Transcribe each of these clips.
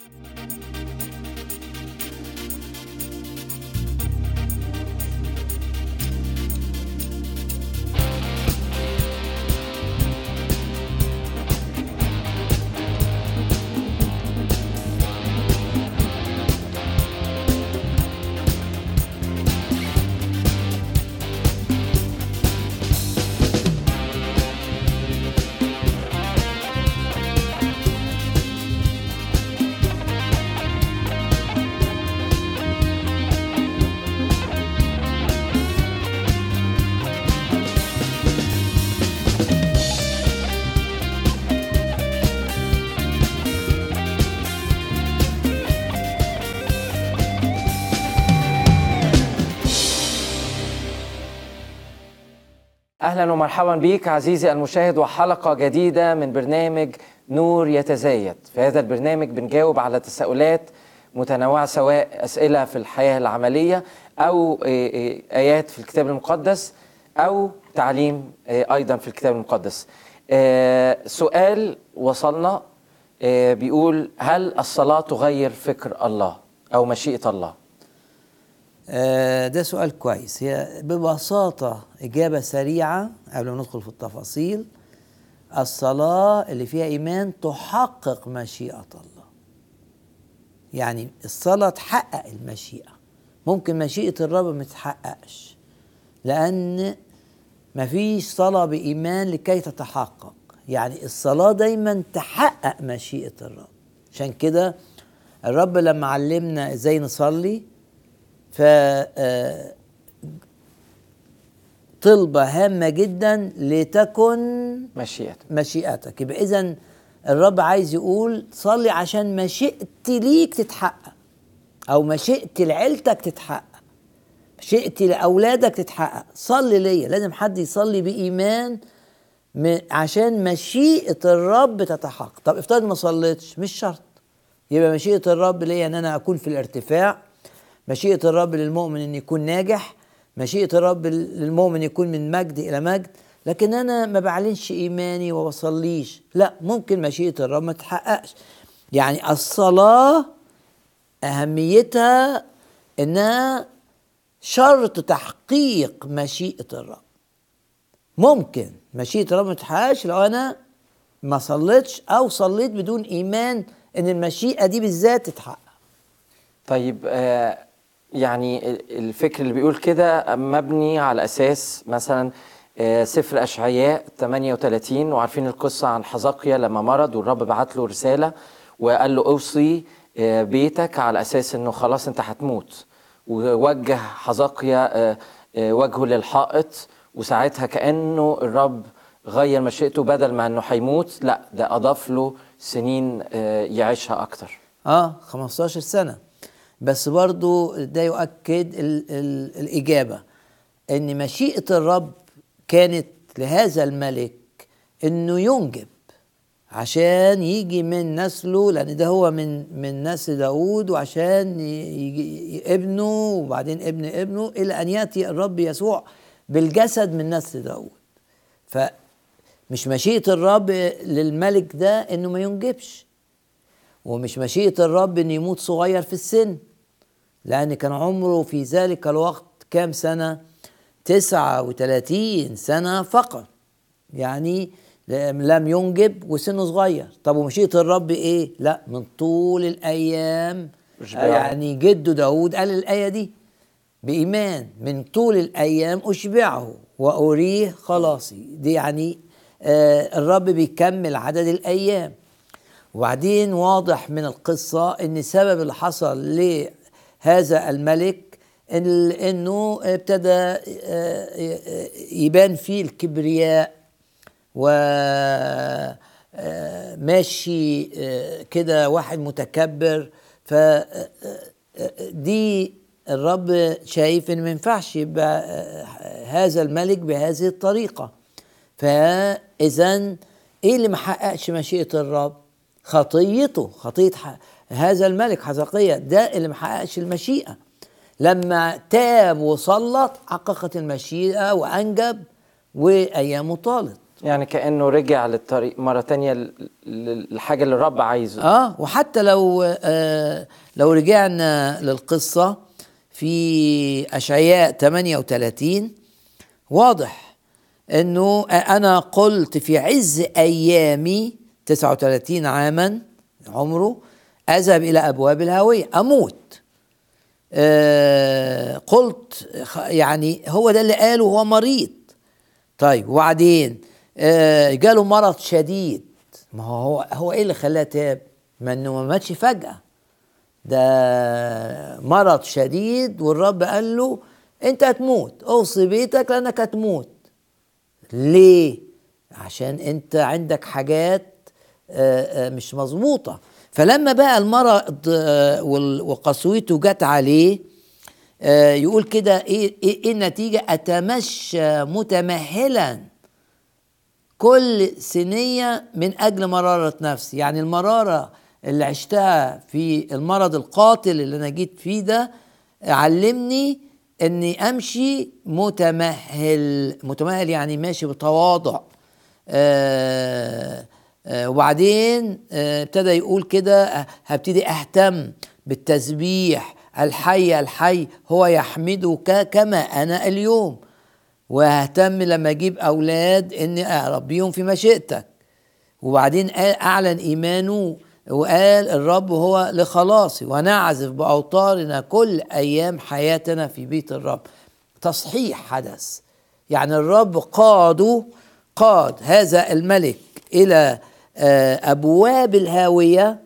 Música أهلا ومرحبا بك عزيزي المشاهد وحلقة جديدة من برنامج نور يتزايد. في هذا البرنامج بنجاوب على تساؤلات متنوعة سواء أسئلة في الحياة العملية أو إيه إيه آيات في الكتاب المقدس أو تعليم إيه أيضا في الكتاب المقدس. آه، سؤال وصلنا آه، بيقول هل الصلاة تغير فكر الله أو مشيئة الله؟ آه، ده سؤال كويس. هي ببساطة إجابة سريعة قبل ما ندخل في التفاصيل. الصلاة اللي فيها إيمان تحقق مشيئة الله. يعني الصلاة تحقق المشيئة. ممكن مشيئة الرب ما تتحققش. لأن مفيش صلاة بإيمان لكي تتحقق. يعني الصلاة دايما تحقق مشيئة الرب. عشان كده الرب لما علمنا إزاي نصلي ف آه، طلبة هامة جدا لتكن مشيئته مشيئتك. يبقى إذا الرب عايز يقول صلي عشان مشيئتي ليك تتحقق أو مشيئتي لعيلتك تتحقق مشيئتي لأولادك تتحقق. صلي ليا. لازم حد يصلي بإيمان عشان مشيئة الرب تتحقق. طب افترض ما صليتش مش شرط. يبقى مشيئة الرب ليا إن أنا أكون في الارتفاع. مشيئة الرب للمؤمن إن يكون ناجح مشيئة الرب للمؤمن يكون من مجد إلى مجد لكن أنا ما بعلنش إيماني وما بصليش. لا ممكن مشيئة الرب ما تتحققش. يعني الصلاة أهميتها إنها شرط تحقيق مشيئة الرب. ممكن مشيئة الرب ما تتحققش لو أنا ما صليتش أو صليت بدون إيمان إن المشيئة دي بالذات تتحقق. طيب آه، يعني ال- الفكر اللي بيقول كده مبني على أساس مثلا آه، سفر أشعياء 38 وعارفين القصة عن حزقيا لما مرض والرب بعت له رسالة وقال له أوصي آه، بيتك على أساس إنه خلاص أنت هتموت. ووجه حزقيا آه، وجهه للحائط وساعتها كأنه الرب غير مشيئته بدل ما إنه هيموت لا ده أضاف له سنين يعيشها أكتر. آه 15 سنة. بس برضو ده يؤكد ال ال الإجابة إن مشيئة الرب كانت لهذا الملك إنه ينجب عشان يجي من نسله لأن ده هو من من نسل داود وعشان يجي ابنه وبعدين ابن ابنه إلى أن يأتي الرب يسوع بالجسد من نسل داود. فمش مشيئة الرب للملك ده إنه ما ينجبش ومش مشيئة الرب إنه يموت صغير في السن. لأن كان عمره في ذلك الوقت كام سنة؟ تسعة وثلاثين سنة فقط يعني لم ينجب وسنه صغير طب ومشيئة الرب إيه؟ لا من طول الأيام أشبعه. يعني جده داود قال الآية دي بإيمان من طول الأيام أشبعه وأريه خلاصي دي يعني آه الرب بيكمل عدد الأيام وبعدين واضح من القصة إن السبب اللي حصل لهذا الملك إنه ابتدى آه، يبان فيه الكبرياء وماشي كده واحد متكبر. ف آه، آه، دي الرب شايف إن ما ينفعش يبقى آه، هذا الملك بهذه الطريقة. فاذا إيه اللي ما حققش مشيئة الرب؟ خطيته خطية هذا الملك حزقية ده اللي ما حققش المشيئة. لما تاب وصلت حققت المشيئة وأنجب وايامه طالت. يعني كأنه رجع للطريق مرة تانية للحاجة اللي الرب عايزه. آه وحتى لو آه لو رجعنا للقصة في أشعياء 38 واضح إنه أنا قلت في عز أيامي 39 عاما عمره أذهب إلى أبواب الهاويه أموت. آه قلت يعني هو ده اللي قاله هو مريض. طيب وبعدين؟ آه جاله مرض شديد. ما هو هو, إيه اللي خلاه تاب؟ ما إنه ما ماتش فجأة. ده مرض شديد والرب قال له أنت هتموت. أوصي بيتك لأنك هتموت. ليه؟ عشان أنت عندك حاجات آه، مش مظبوطة. فلما بقى المرض آه، وقسوته جت عليه آه، يقول كده إيه إيه إيه النتيجة؟ أتمشى متمهلا كل سنية من أجل مرارة نفسي. يعني المرارة اللي عشتها في المرض القاتل اللي أنا جيت فيه ده علمني أني أمشي متمهل. متمهل يعني ماشي بتواضع. آه وبعدين آه ابتدى يقول كده آه، هبتدي أهتم بالتسبيح الحي الحي هو يحمدك كما أنا اليوم. واهتم لما أجيب أولاد إني أربيهم في مشيئتك وبعدين أعلن إيمانه وقال الرب هو لخلاصي ونعزف بأوتارنا كل أيام حياتنا في بيت الرب. تصحيح حدث. يعني الرب قاده قاد هذا الملك إلى آه، أبواب الهاوية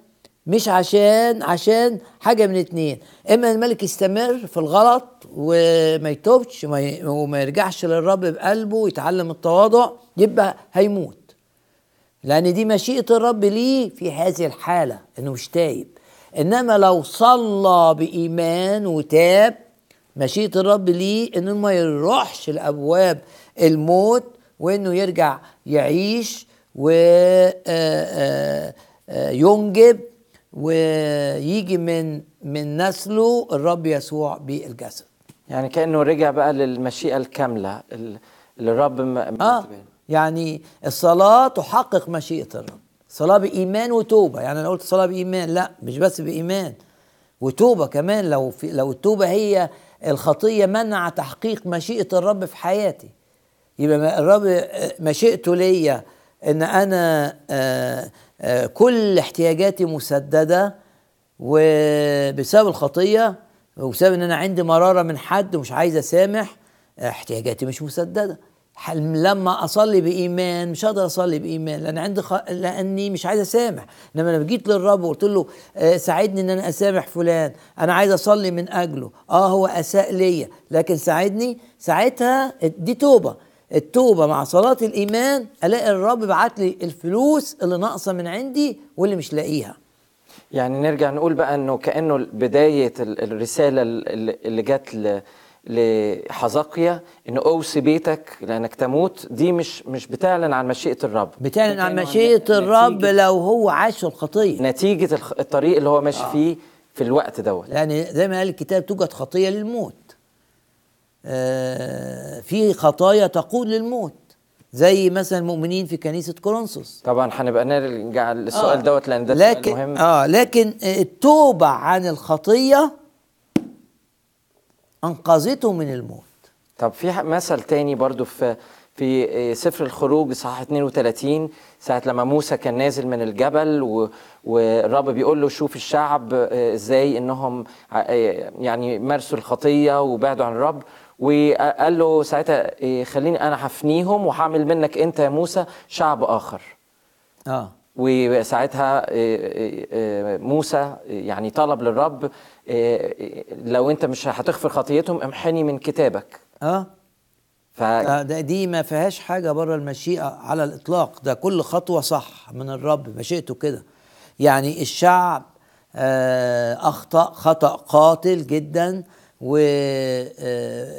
مش عشان عشان حاجة من اتنين. إما الملك يستمر في الغلط وما يتوبش وما يرجعش للرب بقلبه ويتعلم التواضع يبقى هيموت. لأن دي مشيئة الرب ليه في هذه الحالة إنه مش تايب. إنما لو صلى بإيمان وتاب مشيئة الرب ليه إنه ما يروحش لأبواب الموت وإنه يرجع يعيش وينجب ويجي من من نسله الرب يسوع بالجسد. يعني كأنه رجع بقى للمشيئة الكاملة ال- اللي الرب آه. يعني الصلاة تحقق مشيئة الرب. صلاة بإيمان وتوبة. يعني أنا قلت صلاة بإيمان. لا مش بس بإيمان وتوبة كمان. لو في لو التوبة هي الخطية منع تحقيق مشيئة الرب في حياتي. يبقى الرب مشيئته ليا إن أنا آه، آه، كل احتياجاتي مسددة وبسبب الخطية وبسبب إن أنا عندي مرارة من حد ومش عايز أسامح احتياجاتي مش مسددة. لما أصلي بإيمان مش هقدر أصلي بإيمان لأن عندي خ... لأني مش عايز أسامح. انما لما جيت للرب وقلت له آه، ساعدني إن أنا أسامح فلان أنا عايز أصلي من أجله. آه هو أساء ليا لكن ساعدني ساعتها دي توبة. التوبة مع صلاة الإيمان ألاقي الرب بعت لي الفلوس اللي ناقصة من عندي واللي مش لاقيها. يعني نرجع نقول بقى إنه كأنه بداية ال- الرسالة ال- اللي جت لحزقيا انه اوصي بيتك لأنك تموت دي مش مش بتعلن عن مشيئة الرب. بتعلن عن مشيئة الرب لو هو عاش الخطية. نتيجة الطريق اللي هو ماشي فيه في الوقت دوت. يعني زي ما قال الكتاب توجد خطية للموت. آه في خطايا تقود للموت. زي مثلا المؤمنين في كنيسة كورنثوس. طبعا هنبقى نرجع للسؤال دوت لأن ده لكن مهم. آه لكن التوبة عن الخطية أنقذته من الموت. طب في مثل تاني برضو في في آه، سفر الخروج صحاح 32 ساعة لما موسى كان نازل من الجبل و- والرب بيقول له شوف الشعب آه، إزاي إنهم آه، يعني مارسوا الخطية وبعدوا عن الرب. وقال له ساعتها آه، خليني أنا هفنيهم وهعمل منك أنت يا موسى شعب آخر. آه. وساعتها آه، آه، موسى يعني طلب للرب لو أنت مش هتغفر خطيتهم امحني من كتابك. آه. ف آه، ده دي ما فيهاش حاجة بره المشيئة على الإطلاق. ده كل خطوة صح من الرب مشيئته كده. يعني الشعب آه، أخطأ خطأ قاتل جدا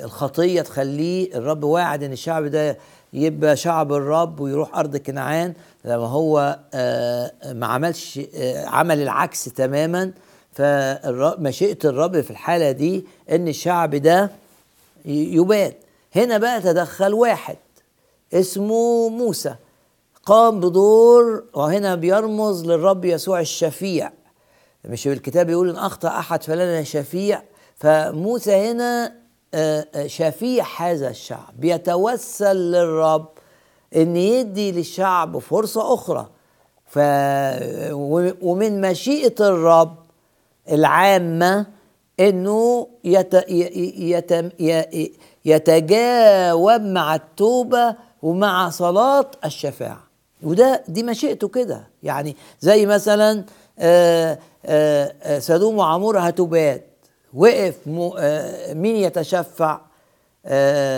والخطية تخليه الرب واعد إن الشعب ده يبقى شعب الرب ويروح أرض كنعان. لما هو آه، ما عملش آه، عمل العكس تماما. فمشيئة الرب في الحالة دي إن الشعب ده يباد. هنا بقى تدخل واحد اسمه موسى. قام بدور وهنا بيرمز للرب يسوع الشفيع. مش الكتاب بيقول إن أخطأ أحد فلنا شفيع؟ فموسى هنا آه، آه، شفيع هذا الشعب. بيتوسل للرب إن يدي للشعب فرصة أخرى. ف ومن مشيئة الرب العامة إنه يت... يت... يت... يتجاوب مع التوبة ومع صلاة الشفاعة. وده دي مشيئته كده. يعني زي مثلا آه، سدوم وعمورة هتبات. وقف مين يتشفع؟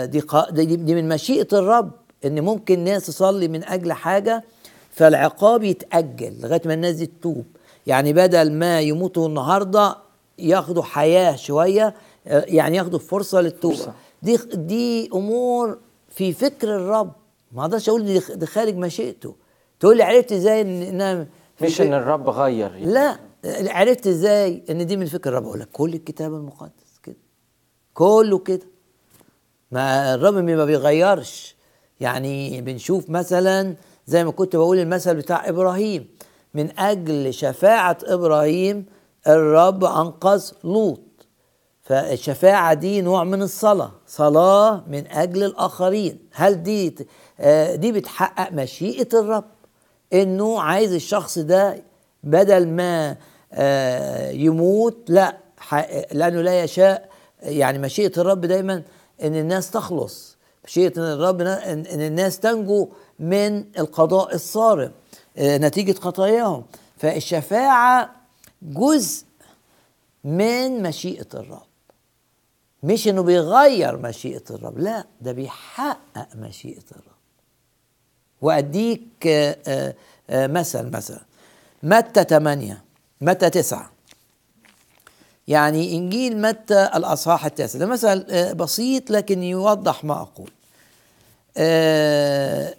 دي دي من مشيئة الرب إن ممكن ناس تصلي من أجل حاجة فالعقاب يتأجل لغاية ما الناس دي تتوب. يعني بدل ما يموتوا النهاردة ياخدوا حياة شوية يعني ياخدوا فرصة للتوبة. دي دي أمور في فكر الرب. ما أقدرش أقول دي خارج مشيئته. تقول لي عرفت إزاي ان مش إن الرب غير. يعني. لا. عرفت إزاي ان دي من فكر الرب؟ أقول لك كل الكتاب المقدس كده. كله كده. ما الرب ما بيغيرش. يعني بنشوف مثلا زي ما كنت بقول المثل بتاع إبراهيم. من أجل شفاعة إبراهيم الرب أنقذ لوط. فالشفاعة دي نوع من الصلاة. صلاة من أجل الآخرين. هل دي آه، دي بتحقق مشيئة الرب؟ إنه عايز الشخص ده بدل ما يموت لا لأنه لا يشاء. يعني مشيئة الرب دايما إن الناس تخلص. مشيئة الرب إن الناس تنجو من القضاء الصارم آه، نتيجة خطاياهم. فالشفاعة جزء من مشيئة الرب. مش إنه بيغير مشيئة الرب لا ده بيحقق مشيئة الرب. وأديك آه، آه، مثل مثلا متى 8 متى 9 يعني إنجيل متى؟ الأصحاح التاسع. ده مثل آه، بسيط لكن يوضح ما أقول.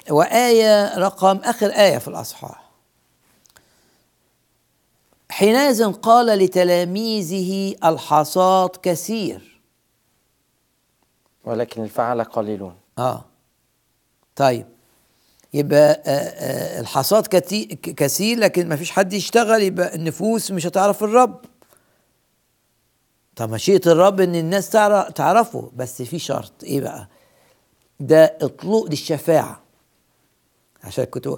وآية رقم آخر آية في الأصحاح. حينئذ قال لتلاميذه الحصاد كثير. ولكن الفعل قليلون. آه. طيب. يبقى آه، آه، الحصاد كثير لكن ما فيش حد يشتغل يبقى النفوس مش هتعرف الرب. طب مشيئة الرب إن الناس تعرفه بس في شرط. إيه بقى؟ ده اطلق للشفاعة. عشان كنت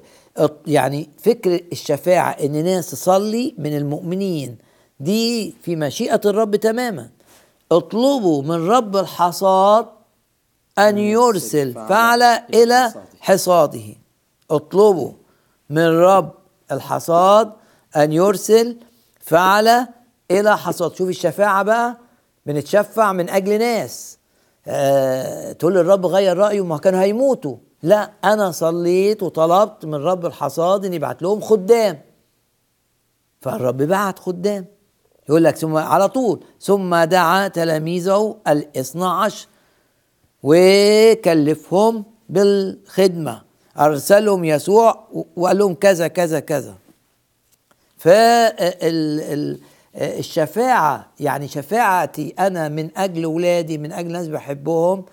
يعني فكر الشفاعة إن ناس تصلي من المؤمنين. دي في مشيئة الرب تماما. اطلبوا من رب الحصاد أن يرسل فعل إلى حصاده. اطلبوا من رب الحصاد أن يرسل فعل إلى حصاد. شوف الشفاعة بقى بنتشفع من أجل ناس. أه تقول الرب غير رأيه ما كانوا هيموتوا. لا أنا صليت وطلبت من رب الحصاد أن يبعت لهم خدام. فالرب بعت خدام. يقول لك ثم على طول ثم دعا تلاميذه الاثنى عشر وكلفهم بالخدمة. أرسلهم يسوع وقال لهم كذا كذا كذا. فالشفاعه يعني شفاعتي أنا من أجل اولادي من أجل ناس بحبهم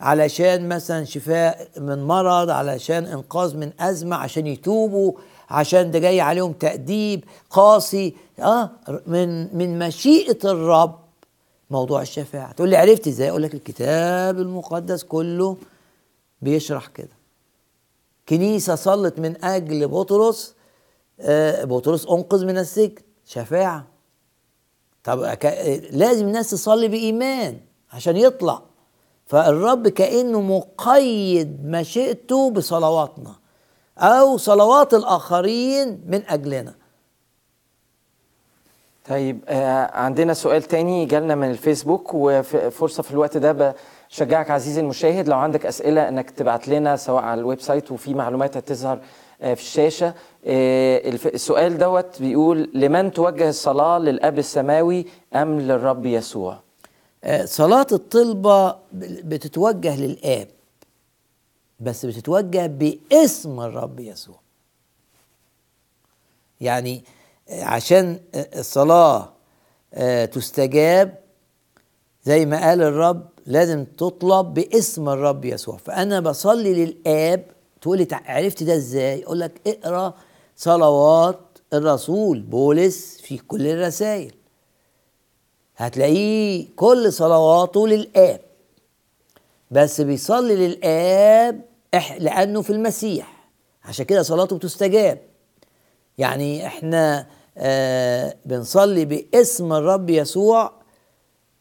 علشان مثلا شفاء من مرض علشان إنقاذ من أزمة عشان يتوبوا عشان ده جاي عليهم تأديب قاسي. آه من من مشيئة الرب موضوع الشفاعة. تقول لي عرفت إزاي؟ أقول لك الكتاب المقدس كله بيشرح كده. كنيسة صلت من أجل بطرس آه بطرس أنقذ من السجن. شفاعة. طب لازم الناس تصلي بإيمان عشان يطلع. فالرب كأنه مقيد مشيئته بصلواتنا أو صلوات الآخرين من أجلنا. طيب آه عندنا سؤال تاني جالنا من الفيسبوك وفرصة في الوقت ده بشجعك عزيزي المشاهد لو عندك أسئلة أنك تبعت لنا سواء على ال website وفي معلومات هتظهر آه في الشاشة. آه السؤال دوت بيقول لمن توجه الصلاة للأب السماوي أم للرب يسوع؟ آه صلاة الطلبة بتتوجه للآب بس بتتوجه باسم الرب يسوع. يعني عشان الصلاة آه، تستجاب زي ما قال الرب لازم تطلب باسم الرب يسوع. فأنا بصلي للآب تقول لي عرفت ده إزاي؟ أقول لك اقرأ صلوات الرسول. بولس في كل الرسائل. هتلاقيه كل صلواته للآب. بس بيصلي للآب إح- لأنه في المسيح. عشان كده صلاته بتستجاب. يعني إحنا آه بنصلي باسم الرب يسوع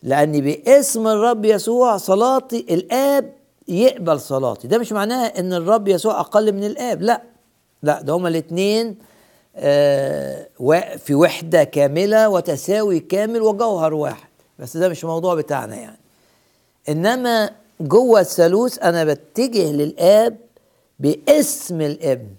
لأن باسم الرب يسوع صلاتي الآب يقبل صلاتي. ده مش معناها إن الرب يسوع أقل من الآب لا. لا ده هما الاتنين آه في وحدة كاملة وتساوي كامل وجوهر واحد. بس ده مش الموضوع بتاعنا يعني. إنما جوه الثالوث أنا بتجه للآب باسم الابن.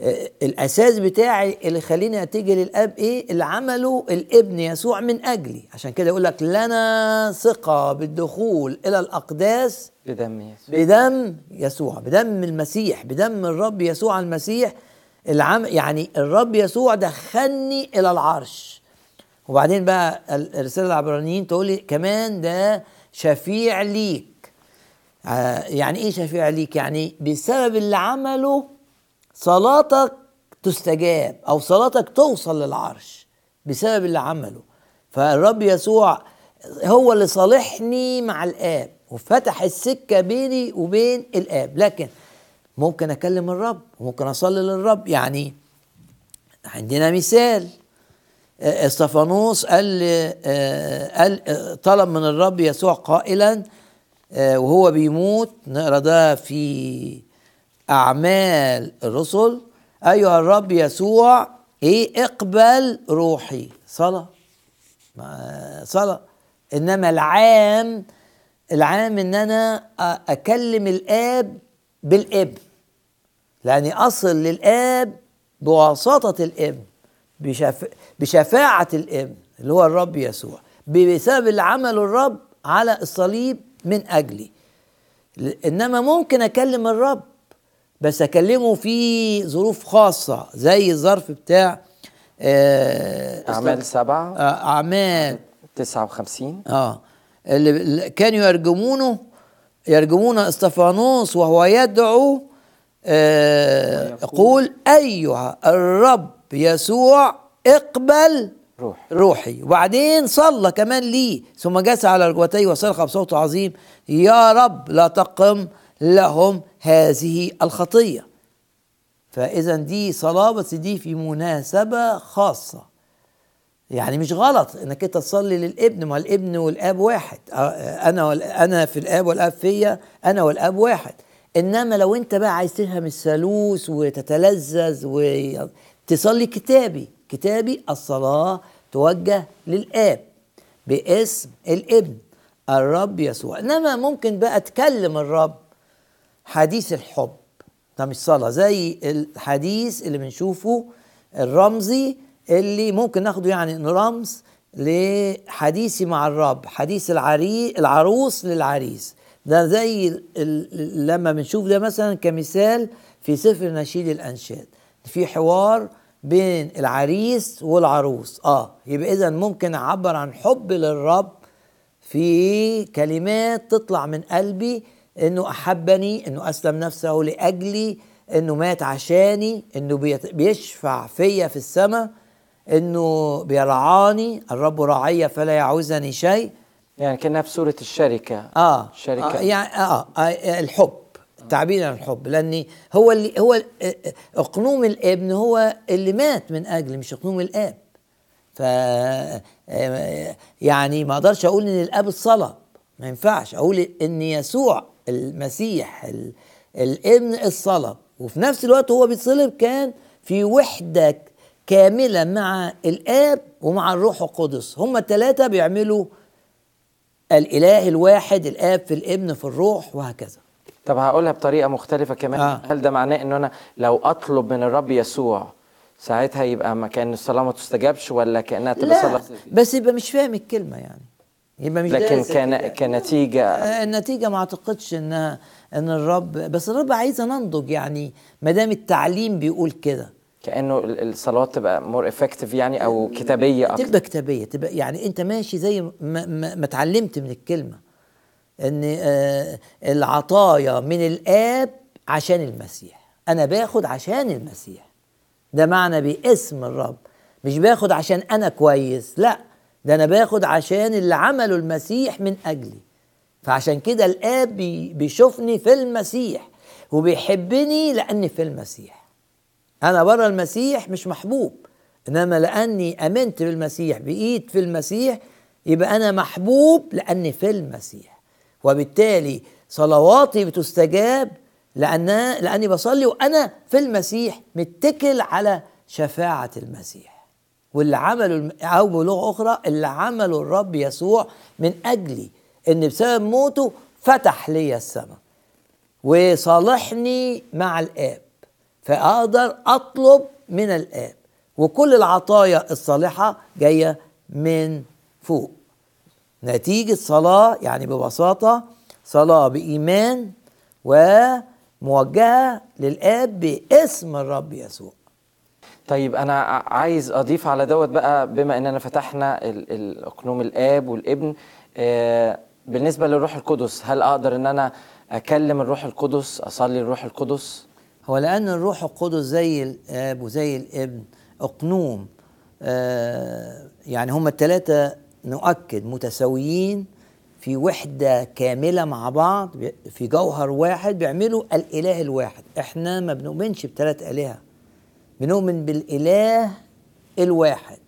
والاساس بتاعي اللي يخليني اتجه للأب إيه؟ اللي عمله الابن يسوع من أجلي. عشان كده يقول لك لنا ثقة بالدخول إلى الأقداس بدم يسوع. بدم يسوع بدم المسيح بدم الرب يسوع المسيح العم يعني الرب يسوع دخلني إلى العرش. وبعدين بقى ال- الرسالة العبرانيين تقول لي كمان ده شفيع ليك. آه، يعني إيه شفيع ليك؟ يعني بسبب اللي عمله صلاتك تستجاب أو صلاتك توصل للعرش بسبب اللي عمله. فالرب يسوع هو اللي صالحني مع الآب وفتح السكة بيني وبين الآب. لكن ممكن أكلم الرب وممكن أصلي للرب. يعني عندنا مثال. آه، إستفانوس قال آه، قال آه، طلب من الرب يسوع قائلا وهو بيموت نقرأ ده في أعمال الرسل. أيها الرب يسوع إيه اقبل روحي؟ صلاة. ما- صلاة. إنما العام العام إن أنا أ- أكلم الآب بالإبن. لأني أصل للآب بواسطة الإبن بشف... بشفاعة الإبن اللي هو الرب يسوع. بسبب اللي عمله الرب على الصليب من أجلي. ل- إنما ممكن أكلم الرب بس اكلمه في ظروف خاصة زي الظرف بتاع آه أعمال سبعة. آه أعمال. 59 آه. اللي كانوا يرجمونه يرجمون إستفانوس وهو يدعو آه يقول أيها الرب يسوع اقبل روح روحي. وبعدين صلى كمان لي ثم جلس على ركبتيه وصرخ بصوت عظيم يا رب لا تقم لهم هذه الخطية. فإذا دي صلاه بس دي في مناسبة خاصة. يعني مش غلط إنك أنت تصلي للابن ما الابن والآب واحد. أنا أنا في الآب والآب فيا أنا والآب واحد. إنما لو أنت بقى عايز تفهم الثالوث وتتلذذ وتصلي كتابي. كتابي الصلاة توجه للآب باسم الابن الرب يسوع. إنما ممكن بقى تكلم الرب حديث الحب. ده مش صلاة زي الحديث اللي بنشوفه الرمزي اللي ممكن ناخده يعني إنه رمز لحديثي مع الرب حديث العري العروس للعريس. ده زي لما بنشوف ده مثلا كمثال في سفر نشيد الأنشاد. في حوار بين العريس والعروس. آه يبقى اذا ممكن اعبر عن حب للرب في كلمات تطلع من قلبي إنه أحبني إنه أسلم نفسه لأجلي إنه مات عشاني إنه بيشفع فيا في السماء إنه بيرعاني الرب راعي فلا يعوزني شيء. يعني كأنها في صورة الشركة. آه, شركة آه يعني آه, آه الحب. تعبير عن الحب لأني هو اللي هو ال- آه، آه، اقنوم الابن هو اللي مات من اجلي مش اقنوم الآب. ف آه، يعني ما أقدرش أقول إن الآب اتصلب. ما ينفعش أقول إن يسوع المسيح ال- الابن الصلب وفي نفس الوقت هو بيتصلب كان في وحدة كاملة مع الآب ومع الروح القدس. هما الثلاثه بيعملوا الإله الواحد الآب في الابن في الروح وهكذا. طب هقولها بطريقة مختلفة كمان. آه. هل ده معناه إن أنا لو أطلب من الرب يسوع ساعتها يبقى ما كان الصلاة ما تستجابش ولا كأنها تبقى لا صلاة بس يبقى مش فاهم الكلمة يعني. يبقى مش لكن كان. كنتيجة. آه، النتيجة ما اعتقدش انها إن الرب بس الرب عايز ننضج يعني ما دام التعليم بيقول كده. كأنه ال- الصلوات تبقى more effective يعني أو كتابية أكتر. تبقى كتابية تبقى يعني أنت ماشي زي ما, ما, ما اتعلمت من الكلمة. إن آه، العطايا من الآب عشان المسيح. أنا باخد عشان المسيح. ده معنى باسم الرب. مش باخد عشان أنا كويس لا. ده أنا باخد عشان اللي عمله المسيح من أجلي. فعشان كده الآب بي- بيشوفني في المسيح وبيحبني لأني في المسيح. أنا بره المسيح مش محبوب إنما لأني آمنت بالمسيح بقيت في المسيح يبقى أنا محبوب لأني في المسيح. وبالتالي صلواتي بتستجاب لأن لأني بصلي وأنا في المسيح متكل على شفاعة المسيح. واللي عمله أو بلغه أخرى اللي عمله الرب يسوع من أجلي إن بسبب موته فتح لي السماء وصالحني مع الآب فأقدر أطلب من الآب وكل العطايا الصالحة جاية من فوق. نتيجة صلاة يعني ببساطة صلاة بإيمان وموجهة للآب باسم الرب يسوع. طيب أنا عايز أضيف على دوت بقى بما إننا فتحنا ال- ال- اقنوم الآب والابن آه، بالنسبة للروح القدس هل أقدر إن أنا أكلم الروح القدس أصلي الروح القدس؟ هو لأن الروح القدس زي الآب وزي الابن أقنوم آه يعني هما الثلاثة نؤكد متساويين في وحدة كاملة مع بعض في جوهر واحد بيعملوا الإله الواحد. إحنا ما بنؤمنش بثلاث آلهة. بنؤمن بالإله الواحد.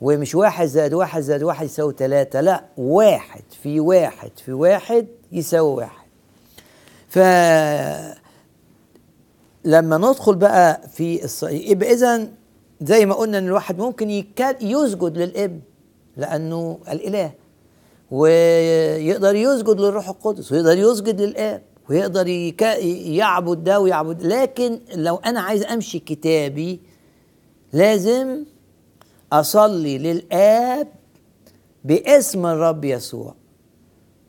ومش واحد زائد واحد زائد واحد يساوي ثلاثة لا واحد. في واحد في واحد يساوي واحد. ف لما ندخل بقى في الص... يبقى إذا زي ما قلنا إن الواحد ممكن يسجد للابن لأنه الإله. ويقدر يسجد للروح القدس ويقدر يسجد للآب. ويقدر. يعبد ده ويعبد لكن لو أنا عايز أمشي كتابي لازم أصلي للآب باسم الرب يسوع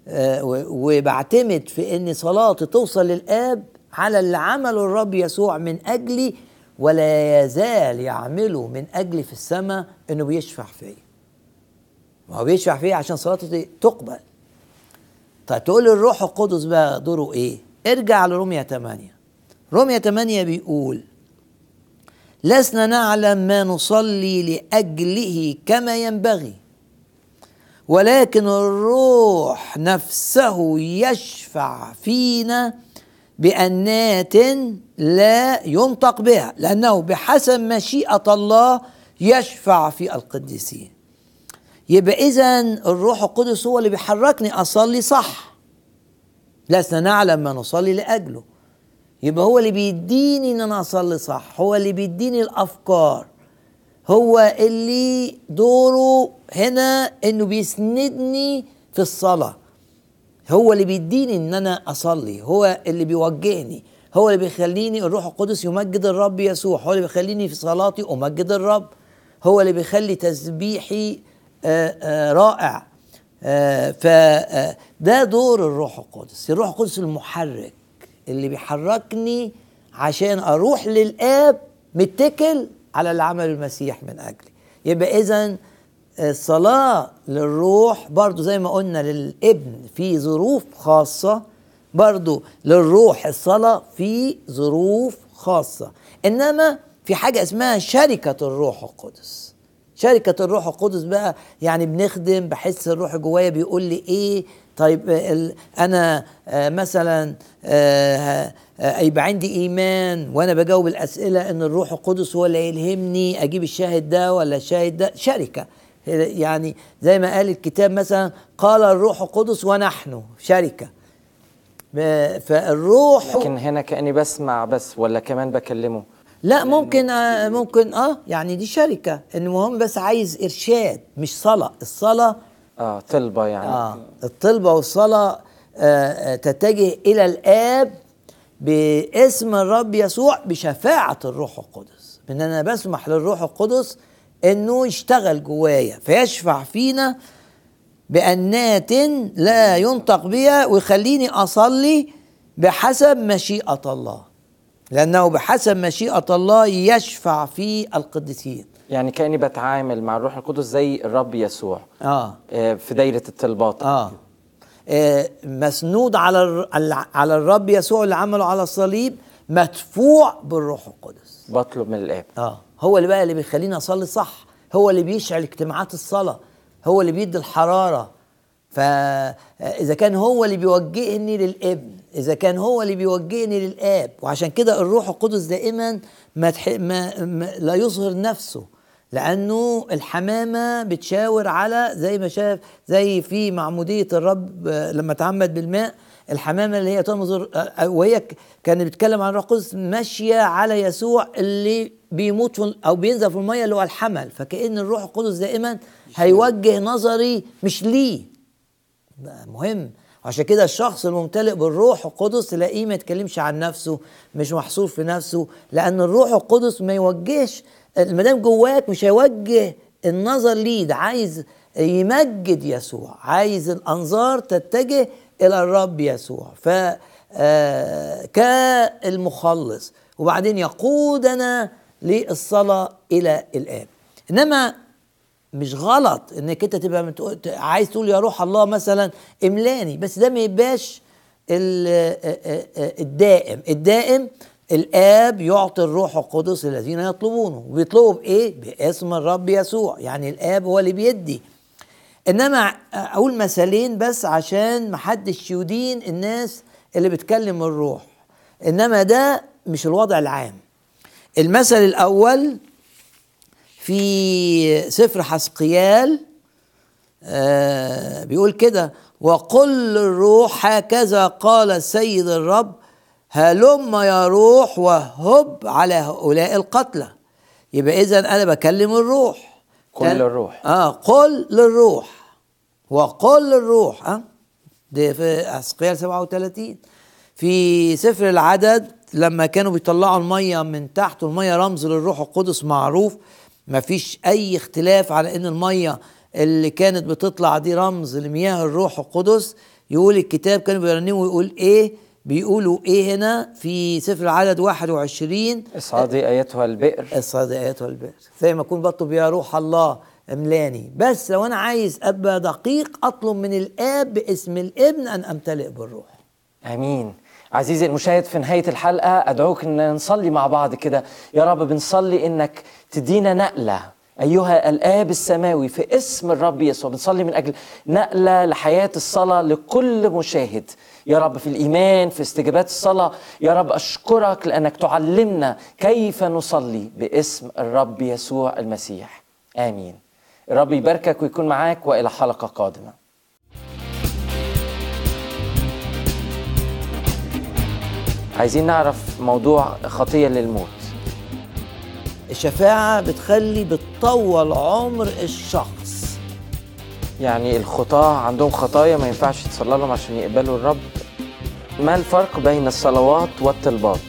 آه، وبعتمد في إن صلاتي توصل للآب على اللي عمله الرب يسوع من أجلي ولا يزال يعمله من أجلي في السماء إنه بيشفع فيا ما هو بيشفع فيا عشان صلاتي تقبل طيب تقول الروح القدس بقى دوره إيه؟ ارجع لروميا 8 روميا 8 بيقول لسنا نعلم ما نصلي لأجله كما ينبغي ولكن الروح نفسه يشفع فينا بأنات لا ينطق بها لأنه بحسب مشيئة الله يشفع في القديسين. يبقى إذا الروح القدس هو اللي بيحركني أصلي صح. لسنا نعلم ما نصلي لأجله. يبقى هو اللي بيديني إن أنا أصلي صح. هو اللي بيديني الأفكار. هو اللي دوره هنا إنه بيسندني في الصلاة. هو اللي بيديني إن أنا أصلي. هو اللي بيوجهني. هو اللي بيخليني الروح القدس يمجد الرب يسوع. هو اللي بيخليني في صلاتي أمجد الرب. هو اللي بيخلي تسبيحي رائع. فده دور الروح القدس. الروح القدس المحرك اللي بيحركني عشان أروح للآب متكل على اللي عمله المسيح من أجلي. يبقى اذا الصلاة للروح برضو زي ما قلنا للابن في ظروف خاصة برضو للروح الصلاة في ظروف خاصة. إنما في حاجة اسمها شركة الروح القدس. شركة الروح القدس بقى يعني بنخدم بحس الروح جوايا بيقول لي إيه؟ طيب أنا آه، مثلا آه، آه، يبقى عندي إيمان وأنا بجاوب الأسئلة إن الروح القدس هو اللي يلهمني أجيب الشاهد ده ولا الشاهد ده؟ شركة. يعني زي ما قال الكتاب مثلا قال الروح القدس ونحن. شركة. فالروح لكن هنا كأني بسمع بس ولا كمان بكلمه؟ لا ممكن آه ممكن آه يعني دي شركة المهم بس عايز إرشاد مش صلاة. الصلاة آه طلبة يعني. آه الطلبة والصلاة آه آه، تتجه إلى الآب باسم الرب يسوع بشفاعة الروح القدس. ان أنا بسمح للروح القدس إنه يشتغل جوايا فيشفع فينا بأنات لا ينطق بها ويخليني أصلي بحسب مشيئة الله. لأنه بحسب مشيئة الله يشفع في القديسين. يعني كأني بتعامل مع الروح القدس زي الرب يسوع آه. آه، في دايرة الطلبات آه. آه، مسنود على على الرب يسوع اللي عمله على الصليب مدفوع بالروح القدس. بطلب من الآب. آه. هو اللي بقى اللي بيخليني اصلي صح. هو اللي بيشعل اجتماعات الصلاة. هو اللي بيدي الحرارة. فاذا كان هو اللي بيوجهني للابن إذا كان هو اللي بيوجهني للآب. وعشان كده الروح القدس دائما ما, تح... ما... ما لا يظهر نفسه لأنه الحمامة بتشاور على زي ما شاف زي في معمودية الرب آه، لما تعمد بالماء الحمامة اللي هي تنظر آه، آه، وهي ك- كانت بتتكلم عن الروح القدس ماشية على يسوع اللي بيموت في أو بينزل في المية اللي هو الحمل. فكأن الروح القدس دائما هيوجه نظري مش ليه. مهم. عشان كده الشخص الممتلئ بالروح القدس تلاقيه ما يتكلمش عن نفسه مش محصور في نفسه لأن الروح القدس ما يوجهش ما دام جواك مش هيوجه النظر ليه ده عايز يمجد يسوع عايز الأنظار تتجه إلى الرب يسوع. ف آه، كالمخلص وبعدين يقودنا للصلاة إلى الآب. إنما مش غلط إنك أنت تبقى عايز تقول يا روح الله مثلا إملاني بس ده ما يبقاش ال- الدائم. الدائم الآب يعطي الروح القدس الذين يطلبونه. وبيطلبوا بإيه؟ باسم الرب يسوع. يعني الآب هو اللي بيدي. إنما أقول مثالين بس عشان محدش يدين الناس اللي بتكلم الروح. إنما ده مش الوضع العام. المثل الأول في سفر حسقيال آه بيقول كده وقل للروح هكذا قال السيد الرب هلم يا روح وهب على هؤلاء القتلى. يبقى اذا أنا بكلم الروح. قل للروح. آه قل للروح. وقل للروح آه دي في حسقيال 37 في سفر العدد لما كانوا بيطلعوا المية من تحت والمية رمز للروح القدس معروف ما فيش أي اختلاف على إن المية اللي كانت بتطلع دي رمز لمياه الروح القدس. يقول الكتاب كانوا بيرنموا ويقول إيه؟ بيقولوا إيه هنا؟ في سفر العدد 21 اصعدي ايتها البئر. الصاد ايات والبئر زي ما اكون بطلب يا روح الله أملاني. بس لو أنا عايز أبقى دقيق أطلب من الآب باسم الابن أن أمتلئ بالروح. آمين. عزيزي المشاهد في نهاية الحلقة أدعوك إن نصلي مع بعض كده. يا رب بنصلي إنك تدينا نقلة. أيها الآب السماوي في اسم الرب يسوع بنصلي من أجل نقلة لحياة الصلاة لكل مشاهد. يا رب في الإيمان في استجابات الصلاة يا رب أشكرك لأنك تعلمنا كيف نصلي باسم الرب يسوع المسيح. آمين. الرب يباركك ويكون معاك وإلى حلقة قادمة. عايزين نعرف موضوع خطية للموت. الشفاعة بتخلي بتطول عمر الشخص. يعني الخطاة عندهم خطايا ما ينفعش تصلى لهم عشان يقبلوا الرب. ما الفرق بين الصلوات والطلبات؟